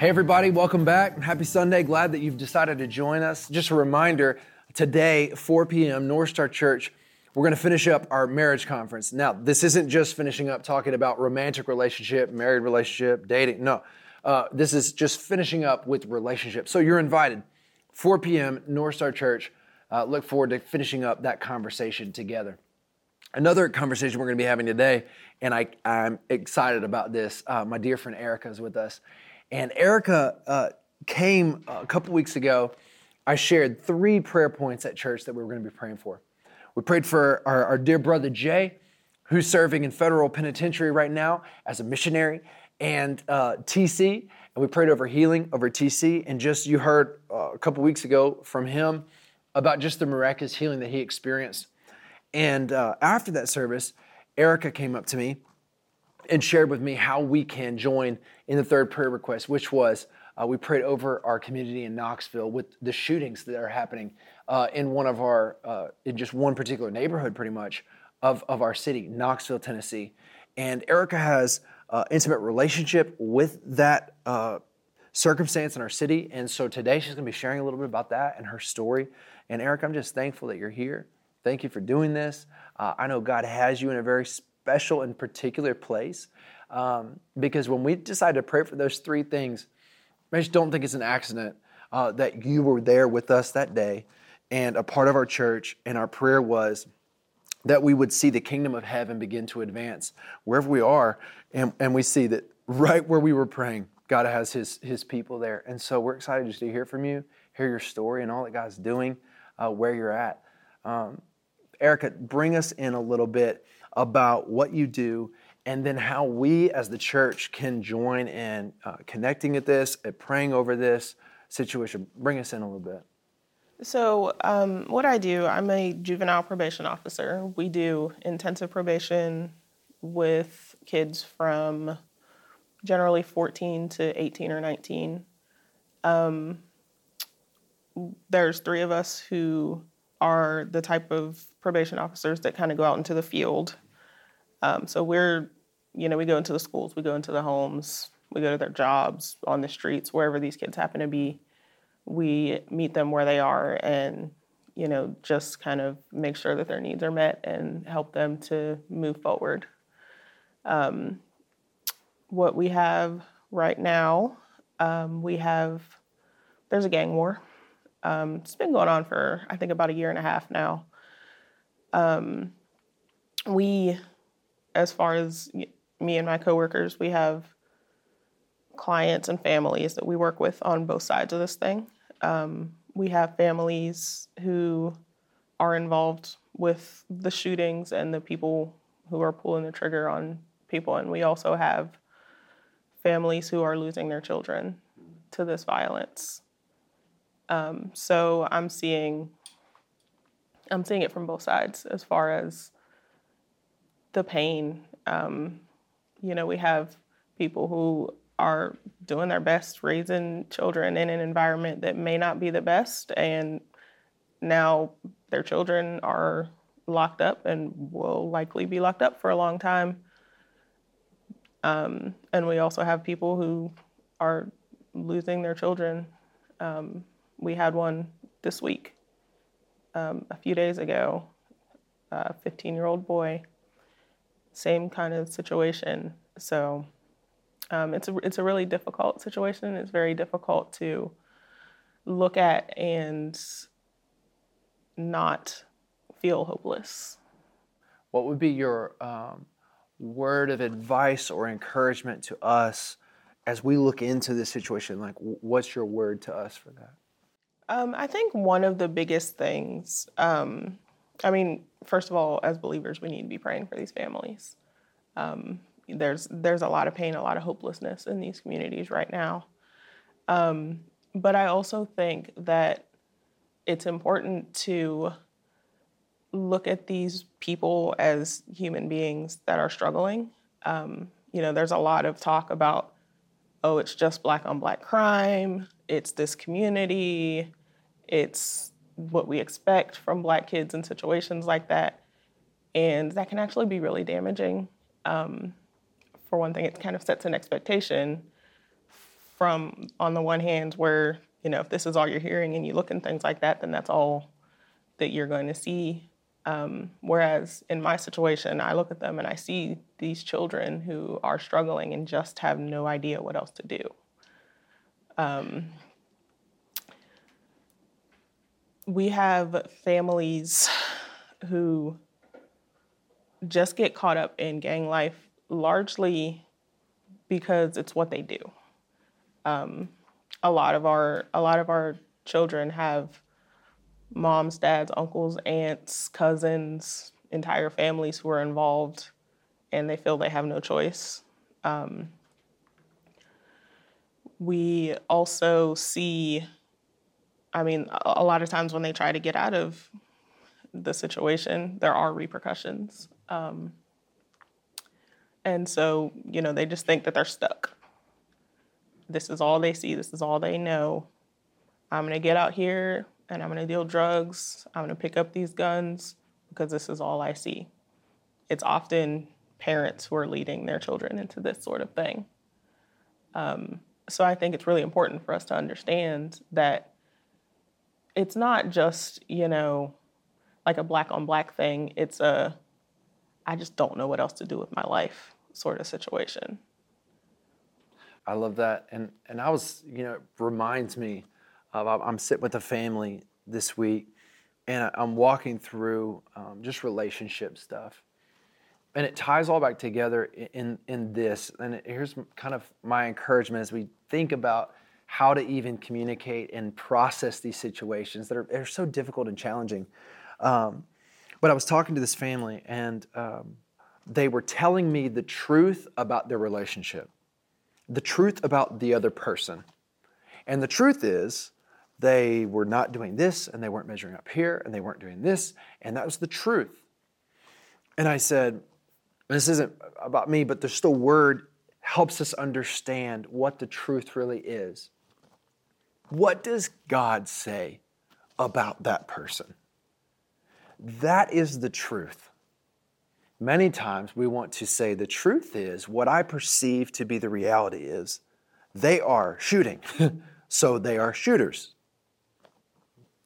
Hey, everybody, welcome back. Happy Sunday. Glad that you've decided to join us. Just a reminder today, 4 p.m., North Star Church, we're going to finish up our marriage conference. Now, this isn't just finishing up talking about romantic relationship, married relationship, dating. No, uh, this is just finishing up with relationships. So you're invited, 4 p.m., North Star Church. Uh, look forward to finishing up that conversation together. Another conversation we're going to be having today, and I, I'm excited about this. Uh, my dear friend Erica is with us. And Erica uh, came a couple weeks ago. I shared three prayer points at church that we were going to be praying for. We prayed for our, our dear brother Jay, who's serving in federal penitentiary right now as a missionary, and uh, TC. And we prayed over healing over TC. And just you heard uh, a couple weeks ago from him about just the miraculous healing that he experienced and uh, after that service, Erica came up to me and shared with me how we can join in the third prayer request, which was uh, we prayed over our community in Knoxville with the shootings that are happening uh, in one of our, uh, in just one particular neighborhood, pretty much, of, of our city, Knoxville, Tennessee. And Erica has uh, intimate relationship with that uh, circumstance in our city. And so today she's going to be sharing a little bit about that and her story. And Erica, I'm just thankful that you're here. Thank you for doing this. Uh, I know God has you in a very special and particular place um, because when we decide to pray for those three things, I just don't think it's an accident uh, that you were there with us that day and a part of our church. And our prayer was that we would see the kingdom of heaven begin to advance wherever we are. And, and we see that right where we were praying, God has his, his people there. And so we're excited just to hear from you, hear your story and all that God's doing, uh, where you're at. Um, Erica, bring us in a little bit about what you do and then how we as the church can join in uh, connecting at this, at praying over this situation. Bring us in a little bit. So, um, what I do, I'm a juvenile probation officer. We do intensive probation with kids from generally 14 to 18 or 19. Um, there's three of us who are the type of probation officers that kind of go out into the field. Um, so we're, you know, we go into the schools, we go into the homes, we go to their jobs, on the streets, wherever these kids happen to be. We meet them where they are and, you know, just kind of make sure that their needs are met and help them to move forward. Um, what we have right now, um, we have, there's a gang war. Um, it's been going on for, I think, about a year and a half now. Um, we, as far as me and my coworkers, we have clients and families that we work with on both sides of this thing. Um, we have families who are involved with the shootings and the people who are pulling the trigger on people, and we also have families who are losing their children to this violence. Um, so I'm seeing I'm seeing it from both sides as far as the pain. Um, you know, we have people who are doing their best raising children in an environment that may not be the best, and now their children are locked up and will likely be locked up for a long time. Um, and we also have people who are losing their children um, we had one this week, um, a few days ago, a 15 year old boy, same kind of situation. So um, it's, a, it's a really difficult situation. It's very difficult to look at and not feel hopeless. What would be your um, word of advice or encouragement to us as we look into this situation? Like, what's your word to us for that? Um, I think one of the biggest things, um, I mean, first of all, as believers, we need to be praying for these families. Um, there's there's a lot of pain, a lot of hopelessness in these communities right now. Um, but I also think that it's important to look at these people as human beings that are struggling. Um, you know, there's a lot of talk about, oh, it's just black on black crime, it's this community, it's what we expect from black kids in situations like that. And that can actually be really damaging. Um, for one thing, it kind of sets an expectation from on the one hand where you know if this is all you're hearing and you look and things like that then that's all that you're going to see um, whereas in my situation i look at them and i see these children who are struggling and just have no idea what else to do um, we have families who just get caught up in gang life largely because it's what they do. Um, a lot of our a lot of our children have moms, dads, uncles, aunts, cousins, entire families who are involved, and they feel they have no choice. Um, we also see, I mean, a lot of times when they try to get out of the situation, there are repercussions. Um, and so, you know, they just think that they're stuck. This is all they see, this is all they know. I'm gonna get out here and I'm gonna deal drugs, I'm gonna pick up these guns because this is all I see. It's often parents who are leading their children into this sort of thing. Um, so I think it's really important for us to understand that it's not just, you know, like a black on black thing. It's a I just don't know what else to do with my life sort of situation. I love that. And and I was, you know, it reminds me of I'm sitting with a family this week and I'm walking through um, just relationship stuff. And it ties all back together in, in this. And here's kind of my encouragement as we think about how to even communicate and process these situations that are, are so difficult and challenging. Um, but I was talking to this family, and um, they were telling me the truth about their relationship, the truth about the other person. And the truth is, they were not doing this, and they weren't measuring up here, and they weren't doing this, and that was the truth. And I said, This isn't about me, but the still word helps us understand what the truth really is. What does God say about that person? That is the truth. Many times we want to say the truth is what I perceive to be the reality is they are shooting, so they are shooters.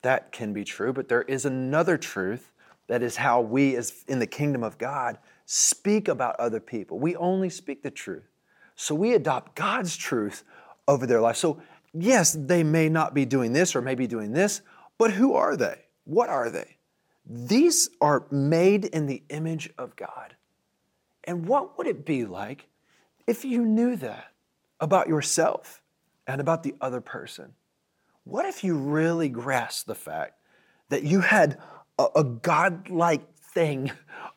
That can be true, but there is another truth that is how we, as in the kingdom of God, speak about other people. We only speak the truth. So we adopt God's truth over their life. So, yes, they may not be doing this or maybe doing this, but who are they? What are they? These are made in the image of God. And what would it be like if you knew that about yourself and about the other person? What if you really grasped the fact that you had a, a godlike thing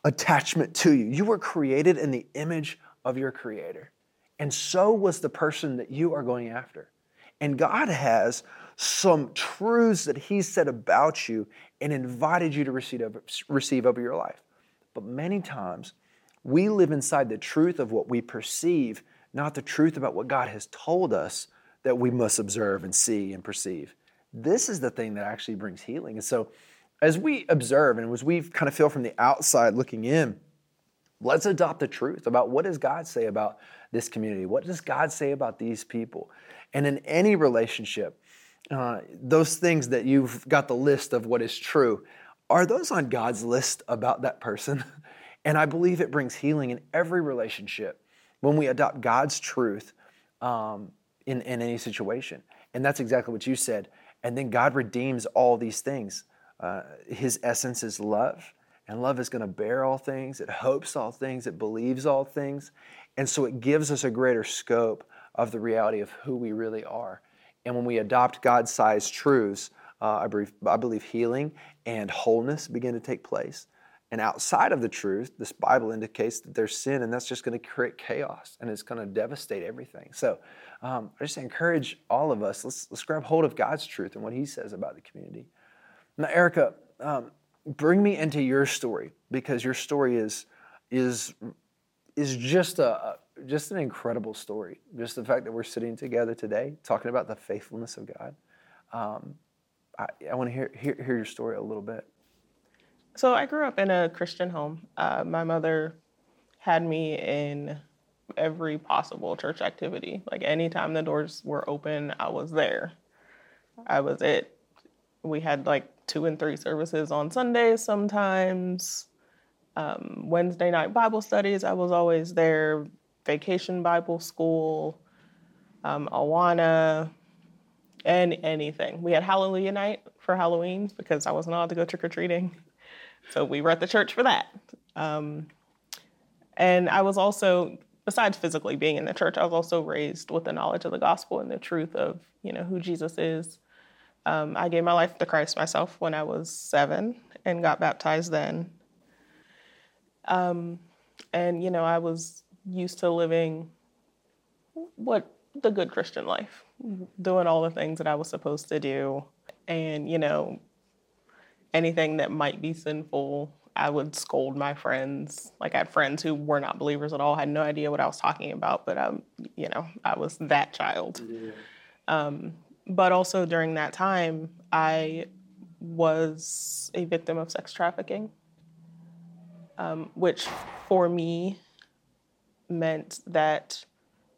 attachment to you? You were created in the image of your Creator. And so was the person that you are going after. And God has some truths that He said about you and invited you to receive over, receive over your life. But many times, we live inside the truth of what we perceive, not the truth about what God has told us that we must observe and see and perceive. This is the thing that actually brings healing. And so, as we observe and as we kind of feel from the outside looking in, let's adopt the truth about what does God say about this community? What does God say about these people? And in any relationship, uh, those things that you've got the list of what is true, are those on God's list about that person? and I believe it brings healing in every relationship when we adopt God's truth um, in, in any situation. And that's exactly what you said. And then God redeems all these things. Uh, his essence is love, and love is going to bear all things, it hopes all things, it believes all things. And so it gives us a greater scope of the reality of who we really are. And when we adopt God sized truths, uh, I, believe, I believe healing and wholeness begin to take place. And outside of the truth, this Bible indicates that there's sin, and that's just going to create chaos and it's going to devastate everything. So um, I just encourage all of us let's, let's grab hold of God's truth and what He says about the community. Now, Erica, um, bring me into your story because your story is, is, is just a, just an incredible story. Just the fact that we're sitting together today talking about the faithfulness of God. Um, I, I want to hear, hear, hear your story a little bit. So I grew up in a Christian home. Uh, my mother had me in every possible church activity. Like anytime the doors were open, I was there. I was it. We had like two and three services on Sundays sometimes. Um, Wednesday night Bible studies, I was always there. Vacation Bible school, um, Awana, and anything. We had Hallelujah night for Halloween because I wasn't allowed to go trick or treating. So we were at the church for that. Um, and I was also, besides physically being in the church, I was also raised with the knowledge of the gospel and the truth of, you know, who Jesus is. Um, I gave my life to Christ myself when I was seven and got baptized then. Um, and, you know, I was used to living what the good Christian life, doing all the things that I was supposed to do. And, you know, anything that might be sinful, I would scold my friends. Like I had friends who were not believers at all, had no idea what I was talking about, but um, you know, I was that child. Yeah. Um, but also during that time, I was a victim of sex trafficking, um, which for me meant that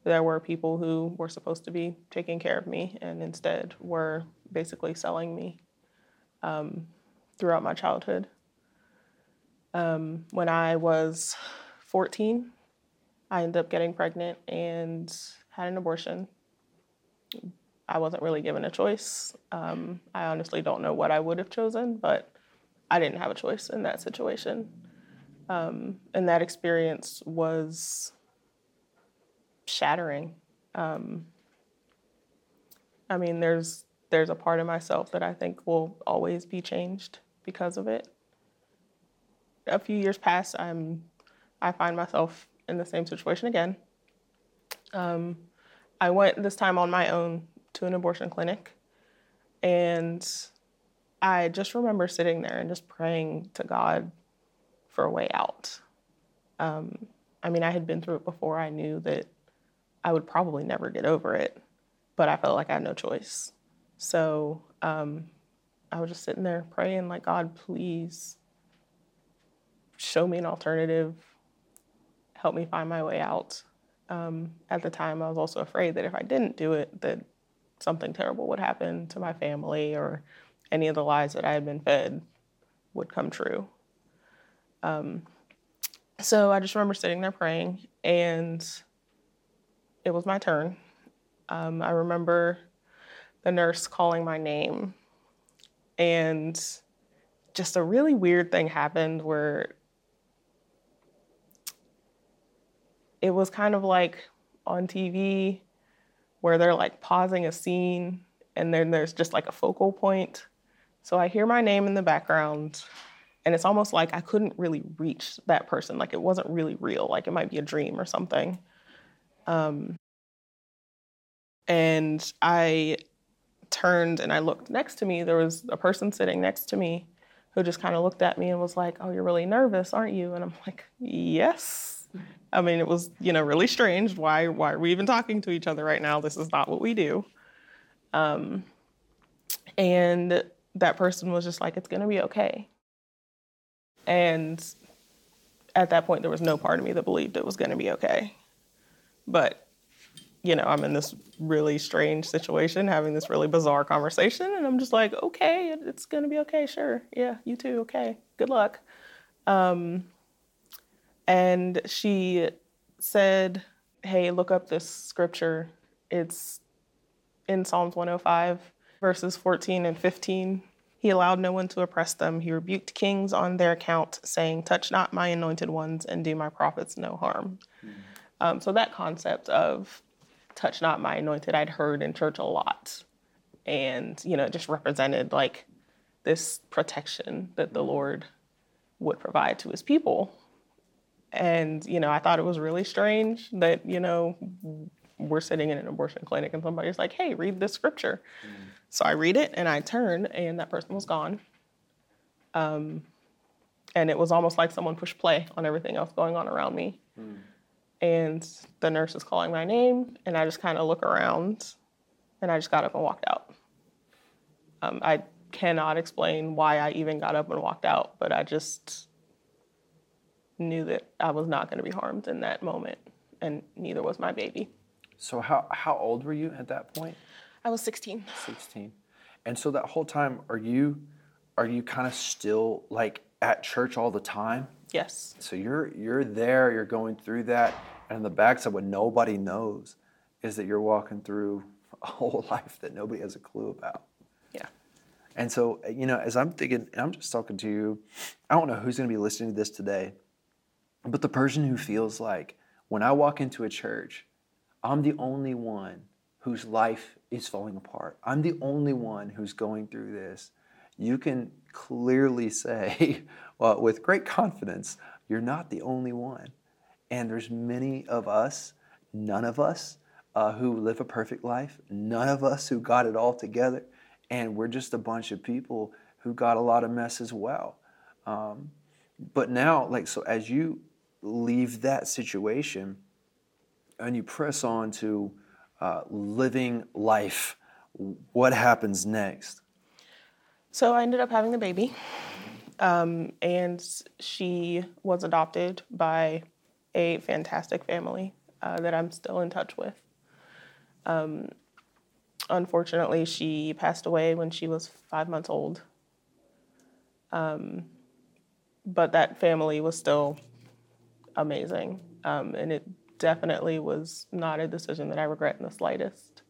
there were people who were supposed to be taking care of me and instead were basically selling me um, throughout my childhood. Um, when I was 14, I ended up getting pregnant and had an abortion. I wasn't really given a choice. Um, I honestly don't know what I would have chosen, but I didn't have a choice in that situation. Um, and that experience was shattering. Um, I mean, there's there's a part of myself that I think will always be changed because of it. A few years pass, I'm I find myself in the same situation again. Um, I went this time on my own to an abortion clinic, and I just remember sitting there and just praying to God for a way out. Um, I mean, I had been through it before. I knew that I would probably never get over it, but I felt like I had no choice. So um, I was just sitting there praying, like, God, please show me an alternative, help me find my way out. Um, at the time, I was also afraid that if I didn't do it, that something terrible would happen to my family or any of the lies that I had been fed would come true. Um, so I just remember sitting there praying, and it was my turn. Um, I remember the nurse calling my name, and just a really weird thing happened where it was kind of like on TV where they're like pausing a scene and then there's just like a focal point. So I hear my name in the background and it's almost like I couldn't really reach that person. Like it wasn't really real, like it might be a dream or something. Um, and I turned and I looked next to me. There was a person sitting next to me who just kind of looked at me and was like, "Oh, you're really nervous, aren't you?" And I'm like, "Yes." I mean, it was you know really strange. Why why are we even talking to each other right now? This is not what we do. Um, and that person was just like, "It's gonna be okay." And at that point, there was no part of me that believed it was going to be okay. But you know, I'm in this really strange situation, having this really bizarre conversation, and I'm just like, okay, it's gonna be okay, sure, yeah, you too, okay, good luck. Um, and she said, hey, look up this scripture. It's in Psalms 105, verses 14 and 15. He allowed no one to oppress them. He rebuked kings on their account, saying, Touch not my anointed ones and do my prophets no harm. Mm-hmm. Um, so that concept of touch not my anointed I'd heard in church a lot. And, you know, it just represented like this protection that the Lord would provide to his people. And, you know, I thought it was really strange that, you know, we're sitting in an abortion clinic and somebody's like, hey, read this scripture. Mm. So I read it and I turn and that person was gone. Um, and it was almost like someone pushed play on everything else going on around me. Mm and the nurse is calling my name, and I just kind of look around, and I just got up and walked out. Um, I cannot explain why I even got up and walked out, but I just knew that I was not going to be harmed in that moment. and neither was my baby. So how how old were you at that point? I was 16. 16. And so that whole time are you are you kind of still like at church all the time? Yes. So you're you're there, you're going through that, and the backside what nobody knows is that you're walking through a whole life that nobody has a clue about. Yeah. And so, you know, as I'm thinking, and I'm just talking to you, I don't know who's going to be listening to this today, but the person who feels like when I walk into a church, I'm the only one whose life is falling apart. I'm the only one who's going through this. You can clearly say, well, with great confidence, you're not the only one. And there's many of us, none of us, uh, who live a perfect life, none of us who got it all together, and we're just a bunch of people who got a lot of mess as well. Um, but now, like, so as you leave that situation and you press on to uh, living life, what happens next? So I ended up having the baby, um, and she was adopted by a fantastic family uh, that I'm still in touch with. Um, unfortunately, she passed away when she was five months old. Um, but that family was still amazing, um, and it definitely was not a decision that I regret in the slightest.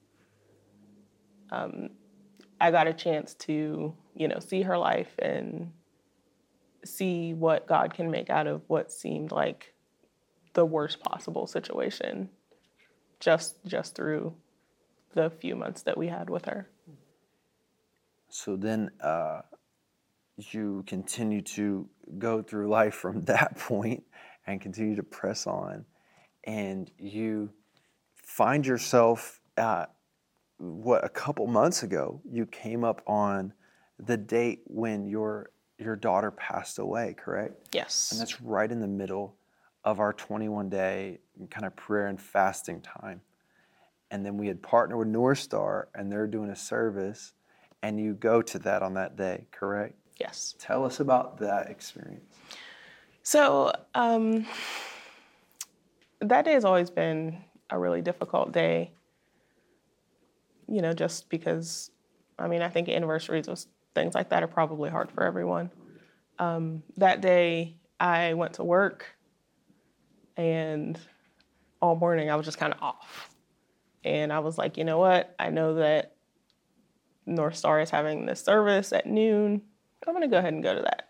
Um, I got a chance to, you know, see her life and see what God can make out of what seemed like the worst possible situation just just through the few months that we had with her. So then uh, you continue to go through life from that point and continue to press on. And you find yourself at what a couple months ago you came up on the date when your your daughter passed away, correct? Yes. And that's right in the middle of our 21 day kind of prayer and fasting time. And then we had partnered with North Star and they're doing a service and you go to that on that day, correct? Yes. Tell us about that experience. So um, that day has always been a really difficult day. You know, just because, I mean, I think anniversaries or things like that are probably hard for everyone. Um, that day, I went to work, and all morning I was just kind of off. And I was like, you know what? I know that North Star is having this service at noon. I'm going to go ahead and go to that.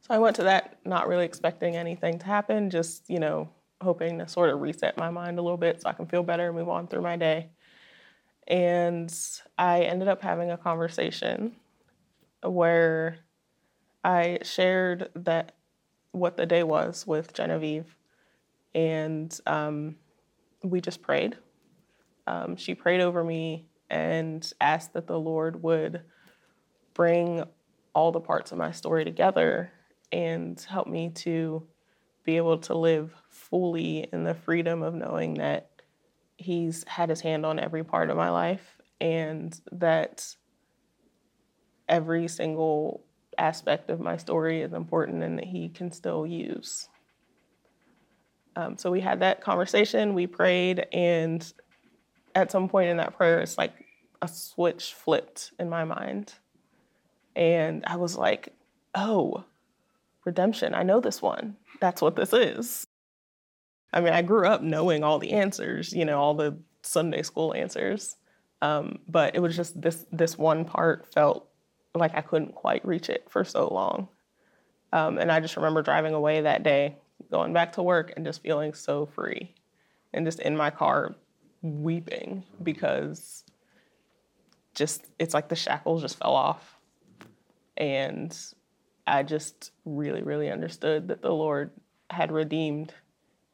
So I went to that not really expecting anything to happen, just, you know, hoping to sort of reset my mind a little bit so I can feel better and move on through my day. And I ended up having a conversation where I shared that what the day was with Genevieve, and um, we just prayed. Um, she prayed over me and asked that the Lord would bring all the parts of my story together and help me to be able to live fully in the freedom of knowing that He's had His hand on every part of my life and that every single aspect of my story is important and that He can still use. Um, so we had that conversation, we prayed, and at some point in that prayer, it's like a switch flipped in my mind. And I was like, oh, redemption, I know this one. That's what this is. I mean, I grew up knowing all the answers, you know, all the Sunday school answers. Um, but it was just this this one part felt like I couldn't quite reach it for so long. Um, and I just remember driving away that day, going back to work, and just feeling so free, and just in my car weeping because just it's like the shackles just fell off, and I just really really understood that the Lord had redeemed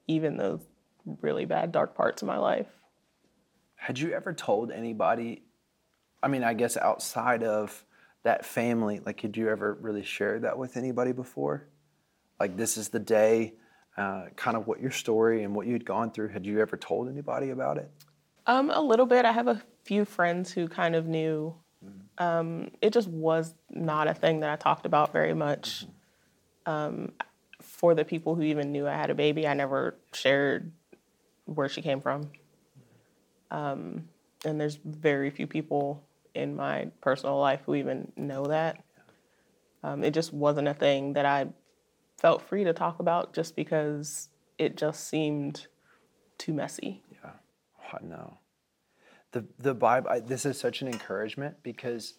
even those really bad dark parts of my life. Had you ever told anybody? I mean, I guess outside of that family, like, had you ever really shared that with anybody before? Like, this is the day, uh, kind of what your story and what you'd gone through. Had you ever told anybody about it? Um, a little bit. I have a few friends who kind of knew. Um, it just was not a thing that I talked about very much. Um, for the people who even knew I had a baby, I never shared where she came from. Um, and there's very few people in my personal life who even know that. Um, it just wasn't a thing that I felt free to talk about just because it just seemed too messy. Yeah, oh, no. The the Bible. I, this is such an encouragement because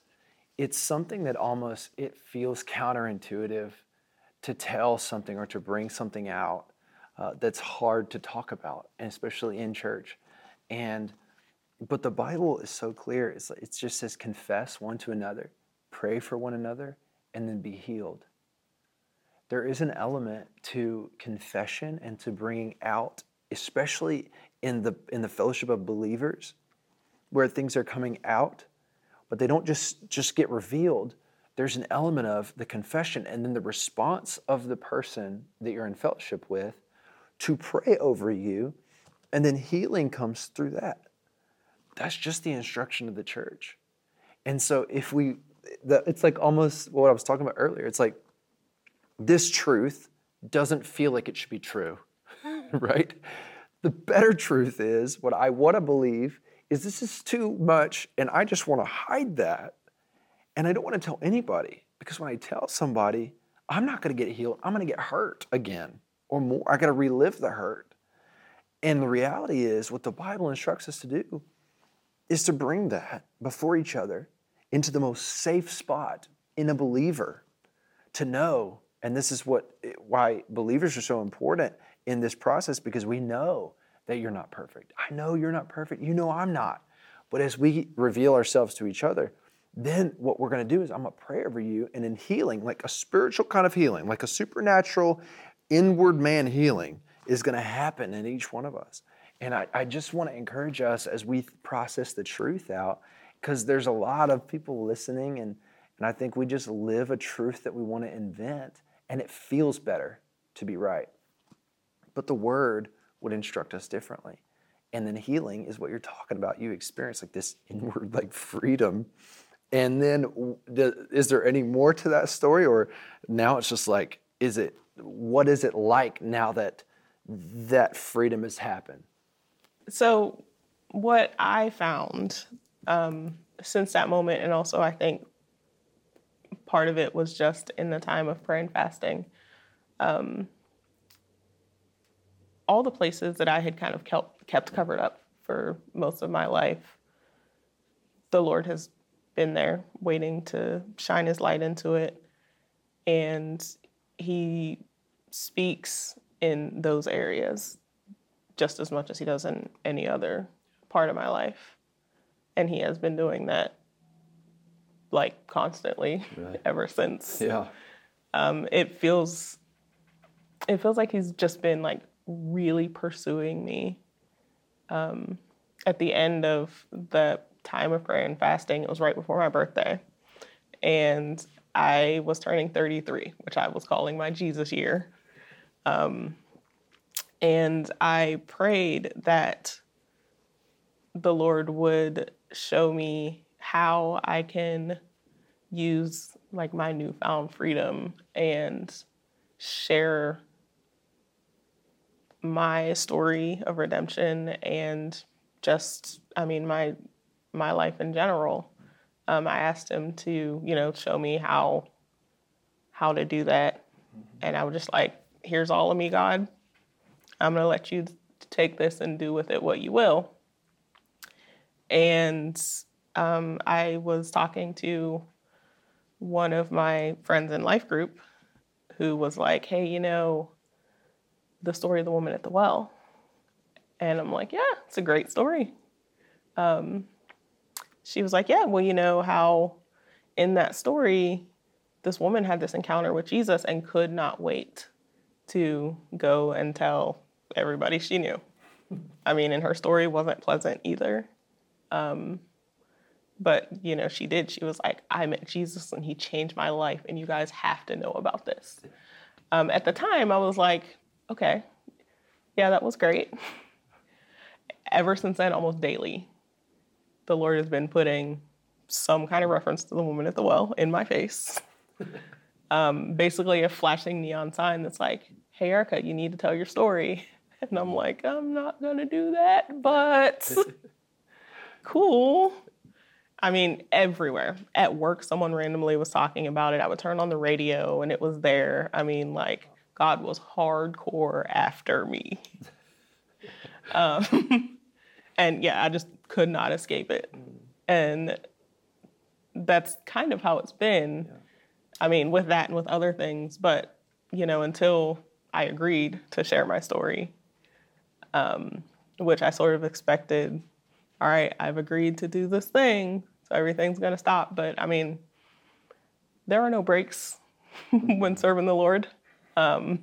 it's something that almost it feels counterintuitive to tell something or to bring something out uh, that's hard to talk about, and especially in church. And but the Bible is so clear. It's it just says confess one to another, pray for one another, and then be healed. There is an element to confession and to bringing out, especially in the in the fellowship of believers, where things are coming out, but they don't just just get revealed there's an element of the confession and then the response of the person that you're in fellowship with to pray over you, and then healing comes through that. That's just the instruction of the church. And so, if we, it's like almost what I was talking about earlier. It's like this truth doesn't feel like it should be true, right? The better truth is what I want to believe is this is too much, and I just want to hide that and I don't want to tell anybody because when I tell somebody, I'm not going to get healed. I'm going to get hurt again or more. I got to relive the hurt. And the reality is, what the Bible instructs us to do is to bring that before each other into the most safe spot in a believer to know. And this is what why believers are so important in this process because we know that you're not perfect. I know you're not perfect. You know I'm not. But as we reveal ourselves to each other, then what we're going to do is I'm going to pray over you and in healing, like a spiritual kind of healing, like a supernatural inward man healing is going to happen in each one of us. And I, I just want to encourage us as we process the truth out, because there's a lot of people listening, and, and I think we just live a truth that we want to invent, and it feels better to be right. But the word would instruct us differently. And then healing is what you're talking about. You experience like this inward like freedom and then, is there any more to that story, or now it's just like, is it? What is it like now that that freedom has happened? So, what I found um, since that moment, and also I think part of it was just in the time of prayer and fasting. Um, all the places that I had kind of kept, kept covered up for most of my life, the Lord has been there waiting to shine his light into it. And he speaks in those areas just as much as he does in any other part of my life. And he has been doing that like constantly right. ever since. Yeah. Um, it feels it feels like he's just been like really pursuing me. Um, at the end of the time of prayer and fasting. It was right before my birthday. And I was turning 33, which I was calling my Jesus year. Um, and I prayed that the Lord would show me how I can use like my newfound freedom and share my story of redemption and just I mean my my life in general. Um, I asked him to, you know, show me how how to do that, and I was just like, "Here's all of me, God. I'm gonna let you take this and do with it what you will." And um, I was talking to one of my friends in life group who was like, "Hey, you know, the story of the woman at the well," and I'm like, "Yeah, it's a great story." Um, she was like, Yeah, well, you know how in that story, this woman had this encounter with Jesus and could not wait to go and tell everybody she knew. I mean, and her story wasn't pleasant either. Um, but, you know, she did. She was like, I met Jesus and he changed my life, and you guys have to know about this. Um, at the time, I was like, okay, yeah, that was great. Ever since then, almost daily, the Lord has been putting some kind of reference to the woman at the well in my face. um, basically, a flashing neon sign that's like, hey, Erica, you need to tell your story. And I'm like, I'm not going to do that, but cool. I mean, everywhere. At work, someone randomly was talking about it. I would turn on the radio and it was there. I mean, like, God was hardcore after me. Um, and yeah, I just could not escape it. And that's kind of how it's been. Yeah. I mean, with that and with other things, but you know, until I agreed to share my story, um, which I sort of expected. All right, I've agreed to do this thing, so everything's going to stop. But I mean, there are no breaks when serving the Lord. Um,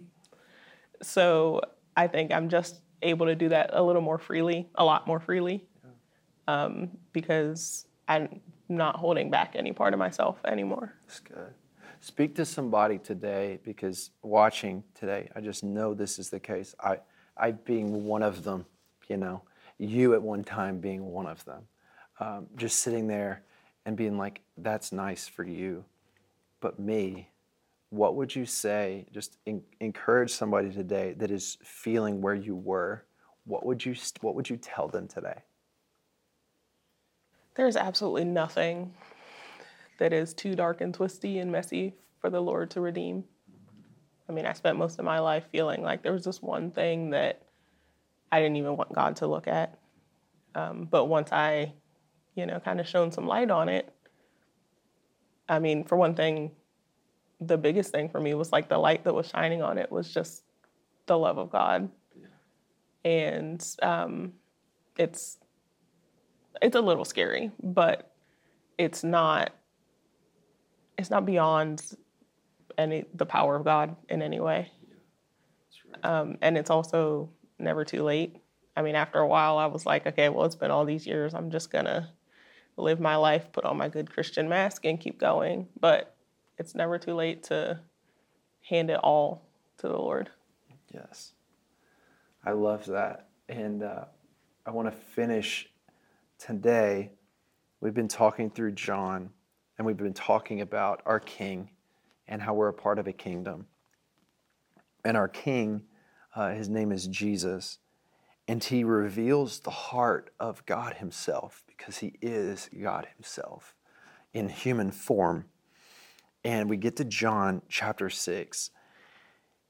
so I think I'm just able to do that a little more freely, a lot more freely, um, because I'm not holding back any part of myself anymore. That's good. Speak to somebody today because watching today, I just know this is the case. I, I being one of them, you know, you at one time being one of them, um, just sitting there and being like, that's nice for you. But me, what would you say? Just in, encourage somebody today that is feeling where you were. What would you, what would you tell them today? There's absolutely nothing that is too dark and twisty and messy for the Lord to redeem. I mean, I spent most of my life feeling like there was this one thing that I didn't even want God to look at. Um, but once I, you know, kind of shone some light on it, I mean, for one thing, the biggest thing for me was like the light that was shining on it was just the love of God. Yeah. And um, it's it's a little scary, but it's not it's not beyond any the power of God in any way. Um, and it's also never too late. I mean, after a while, I was like, okay, well, it's been all these years. I'm just gonna live my life, put on my good Christian mask, and keep going. But it's never too late to hand it all to the Lord. Yes. I love that. And uh, I want to finish today. We've been talking through John, and we've been talking about our King and how we're a part of a kingdom. And our King, uh, his name is Jesus, and he reveals the heart of God Himself because He is God Himself in human form. And we get to John chapter 6,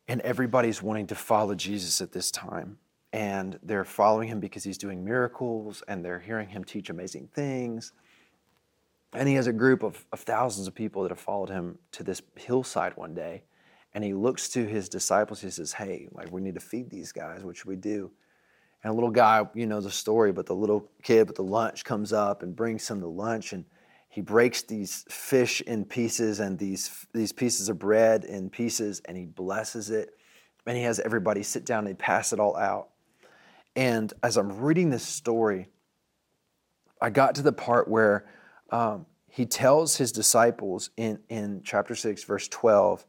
and everybody's wanting to follow Jesus at this time. And they're following him because he's doing miracles, and they're hearing him teach amazing things. And he has a group of, of thousands of people that have followed him to this hillside one day. And he looks to his disciples. He says, Hey, like, we need to feed these guys. What should we do? And a little guy, you know the story, but the little kid with the lunch comes up and brings some the lunch. And he breaks these fish in pieces and these, these pieces of bread in pieces and he blesses it. And he has everybody sit down and pass it all out. And as I'm reading this story, I got to the part where um, he tells his disciples in, in chapter 6, verse 12,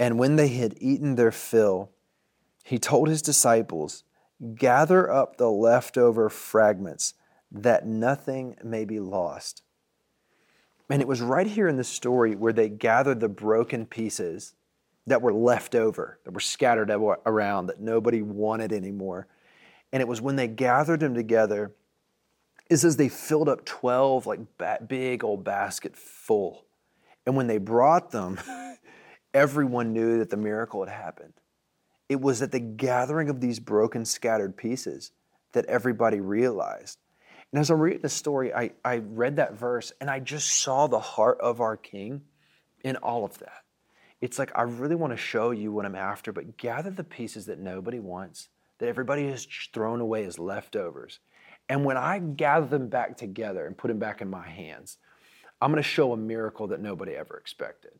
and when they had eaten their fill, he told his disciples, Gather up the leftover fragments, that nothing may be lost. And it was right here in the story where they gathered the broken pieces that were left over, that were scattered around, that nobody wanted anymore. And it was when they gathered them together, it says they filled up 12 like big old basket full. And when they brought them, everyone knew that the miracle had happened. It was at the gathering of these broken, scattered pieces that everybody realized and as I'm reading the story, I, I read that verse and I just saw the heart of our King in all of that. It's like, I really want to show you what I'm after, but gather the pieces that nobody wants, that everybody has thrown away as leftovers. And when I gather them back together and put them back in my hands, I'm going to show a miracle that nobody ever expected.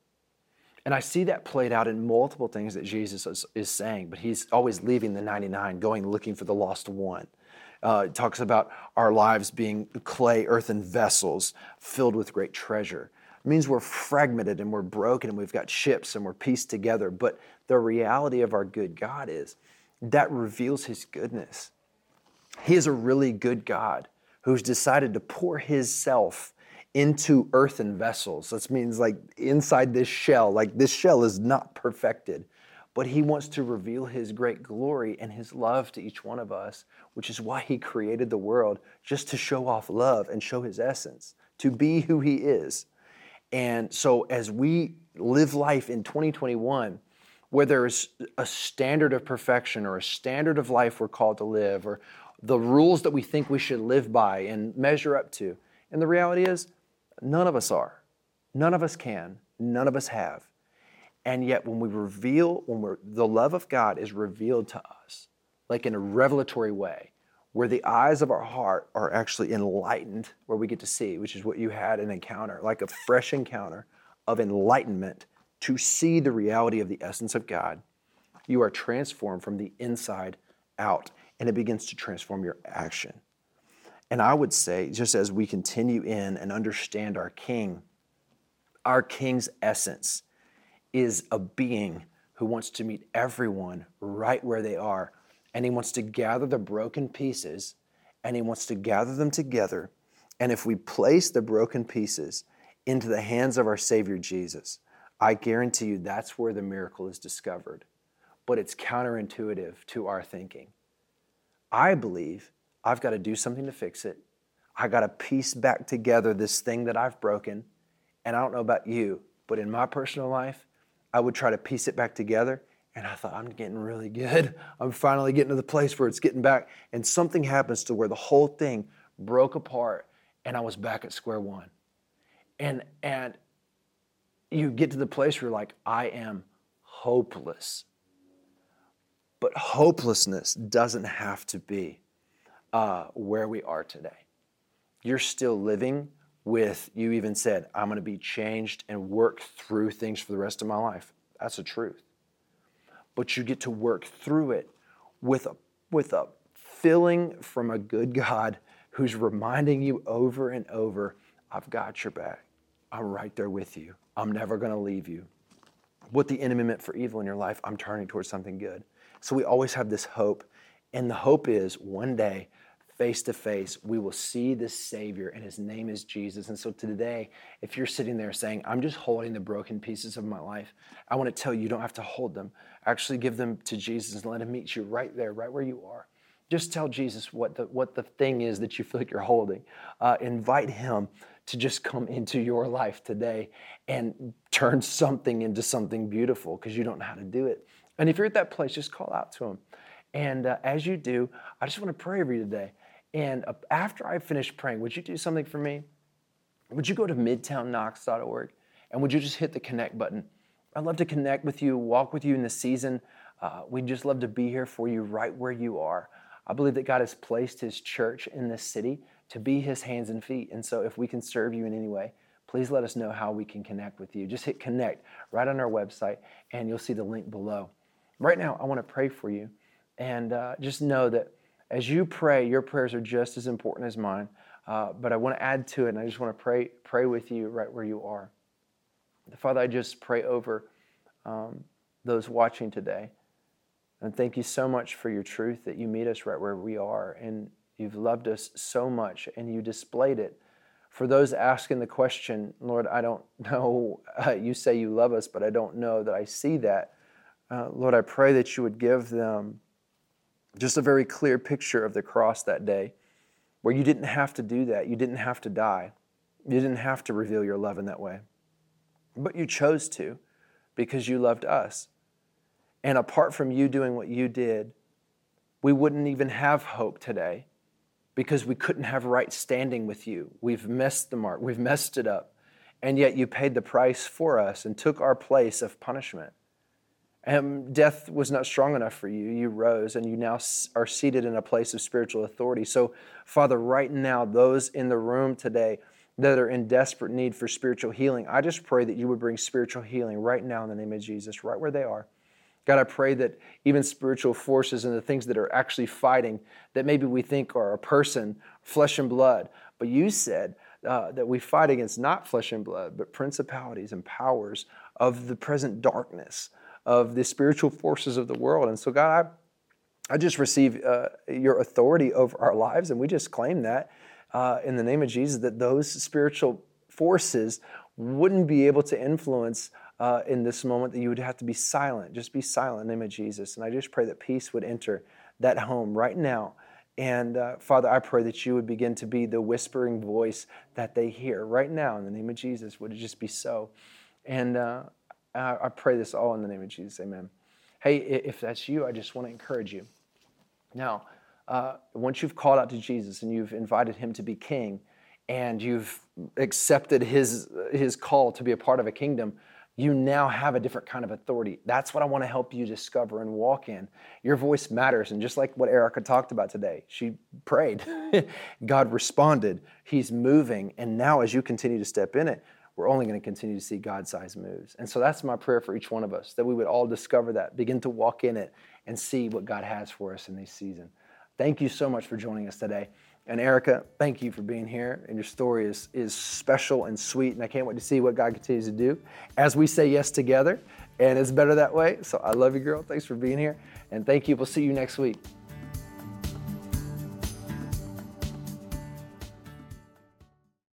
And I see that played out in multiple things that Jesus is, is saying, but he's always leaving the 99, going looking for the lost one. Uh, it talks about our lives being clay, earthen vessels filled with great treasure. It means we're fragmented and we're broken and we've got ships and we're pieced together. But the reality of our good God is that reveals His goodness. He is a really good God who's decided to pour His self into earthen vessels. That means like inside this shell, like this shell is not perfected but He wants to reveal His great glory and His love to each one of us, which is why He created the world just to show off love and show His essence, to be who He is. And so as we live life in 2021, where there's a standard of perfection or a standard of life we're called to live, or the rules that we think we should live by and measure up to. And the reality is, none of us are. None of us can. None of us have. And yet, when we reveal, when we're, the love of God is revealed to us, like in a revelatory way, where the eyes of our heart are actually enlightened, where we get to see, which is what you had an encounter, like a fresh encounter of enlightenment to see the reality of the essence of God. You are transformed from the inside out, and it begins to transform your action. And I would say, just as we continue in and understand our King, our King's essence is a being who wants to meet everyone right where they are. And he wants to gather the broken pieces and he wants to gather them together. And if we place the broken pieces into the hands of our Savior Jesus, I guarantee you that's where the miracle is discovered. But it's counterintuitive to our thinking. I believe I've got to do something to fix it. I got to piece back together this thing that I've broken. And I don't know about you, but in my personal life, I would try to piece it back together. And I thought, I'm getting really good. I'm finally getting to the place where it's getting back. And something happens to where the whole thing broke apart and I was back at square one. And, and you get to the place where you're like, I am hopeless. But hopelessness doesn't have to be uh, where we are today. You're still living with, you even said, I'm going to be changed and work through things for the rest of my life. That's the truth. But you get to work through it with a, with a filling from a good God who's reminding you over and over, I've got your back. I'm right there with you. I'm never going to leave you. What the enemy meant for evil in your life, I'm turning towards something good. So we always have this hope. And the hope is one day face to face, we will see this Savior, and His name is Jesus. And so today, if you're sitting there saying, I'm just holding the broken pieces of my life, I want to tell you, you don't have to hold them. Actually, give them to Jesus and let Him meet you right there, right where you are. Just tell Jesus what the, what the thing is that you feel like you're holding. Uh, invite Him to just come into your life today and turn something into something beautiful because you don't know how to do it. And if you're at that place, just call out to Him. And uh, as you do, I just want to pray over you today. And after I finish praying, would you do something for me? Would you go to midtownknox.org and would you just hit the connect button? I'd love to connect with you, walk with you in the season. Uh, we'd just love to be here for you right where you are. I believe that God has placed His church in this city to be His hands and feet. And so if we can serve you in any way, please let us know how we can connect with you. Just hit connect right on our website and you'll see the link below. Right now, I want to pray for you. And uh, just know that as you pray, your prayers are just as important as mine. Uh, but I want to add to it, and I just want to pray, pray with you right where you are. The Father, I just pray over um, those watching today. And thank you so much for your truth that you meet us right where we are. And you've loved us so much, and you displayed it. For those asking the question, Lord, I don't know, uh, you say you love us, but I don't know that I see that. Uh, Lord, I pray that you would give them just a very clear picture of the cross that day, where you didn't have to do that. You didn't have to die. You didn't have to reveal your love in that way. But you chose to because you loved us. And apart from you doing what you did, we wouldn't even have hope today because we couldn't have right standing with you. We've missed the mark, we've messed it up. And yet you paid the price for us and took our place of punishment. And death was not strong enough for you. You rose and you now are seated in a place of spiritual authority. So, Father, right now, those in the room today that are in desperate need for spiritual healing, I just pray that you would bring spiritual healing right now in the name of Jesus, right where they are. God, I pray that even spiritual forces and the things that are actually fighting that maybe we think are a person, flesh and blood, but you said uh, that we fight against not flesh and blood, but principalities and powers of the present darkness of the spiritual forces of the world. And so, God, I, I just receive uh, your authority over our lives, and we just claim that uh, in the name of Jesus that those spiritual forces wouldn't be able to influence uh, in this moment that you would have to be silent. Just be silent in the name of Jesus. And I just pray that peace would enter that home right now. And uh, Father, I pray that you would begin to be the whispering voice that they hear right now in the name of Jesus. Would it just be so? And uh, I, I pray this all in the name of Jesus. Amen. Hey, if that's you, I just want to encourage you. Now, uh, once you've called out to Jesus and you've invited him to be king and you've accepted his, his call to be a part of a kingdom, you now have a different kind of authority. That's what I want to help you discover and walk in. Your voice matters. And just like what Erica talked about today, she prayed, God responded, He's moving. And now, as you continue to step in it, we're only going to continue to see God sized moves. And so that's my prayer for each one of us that we would all discover that, begin to walk in it, and see what God has for us in this season. Thank you so much for joining us today. And Erica, thank you for being here. And your story is, is special and sweet. And I can't wait to see what God continues to do as we say yes together. And it's better that way. So I love you, girl. Thanks for being here. And thank you. We'll see you next week.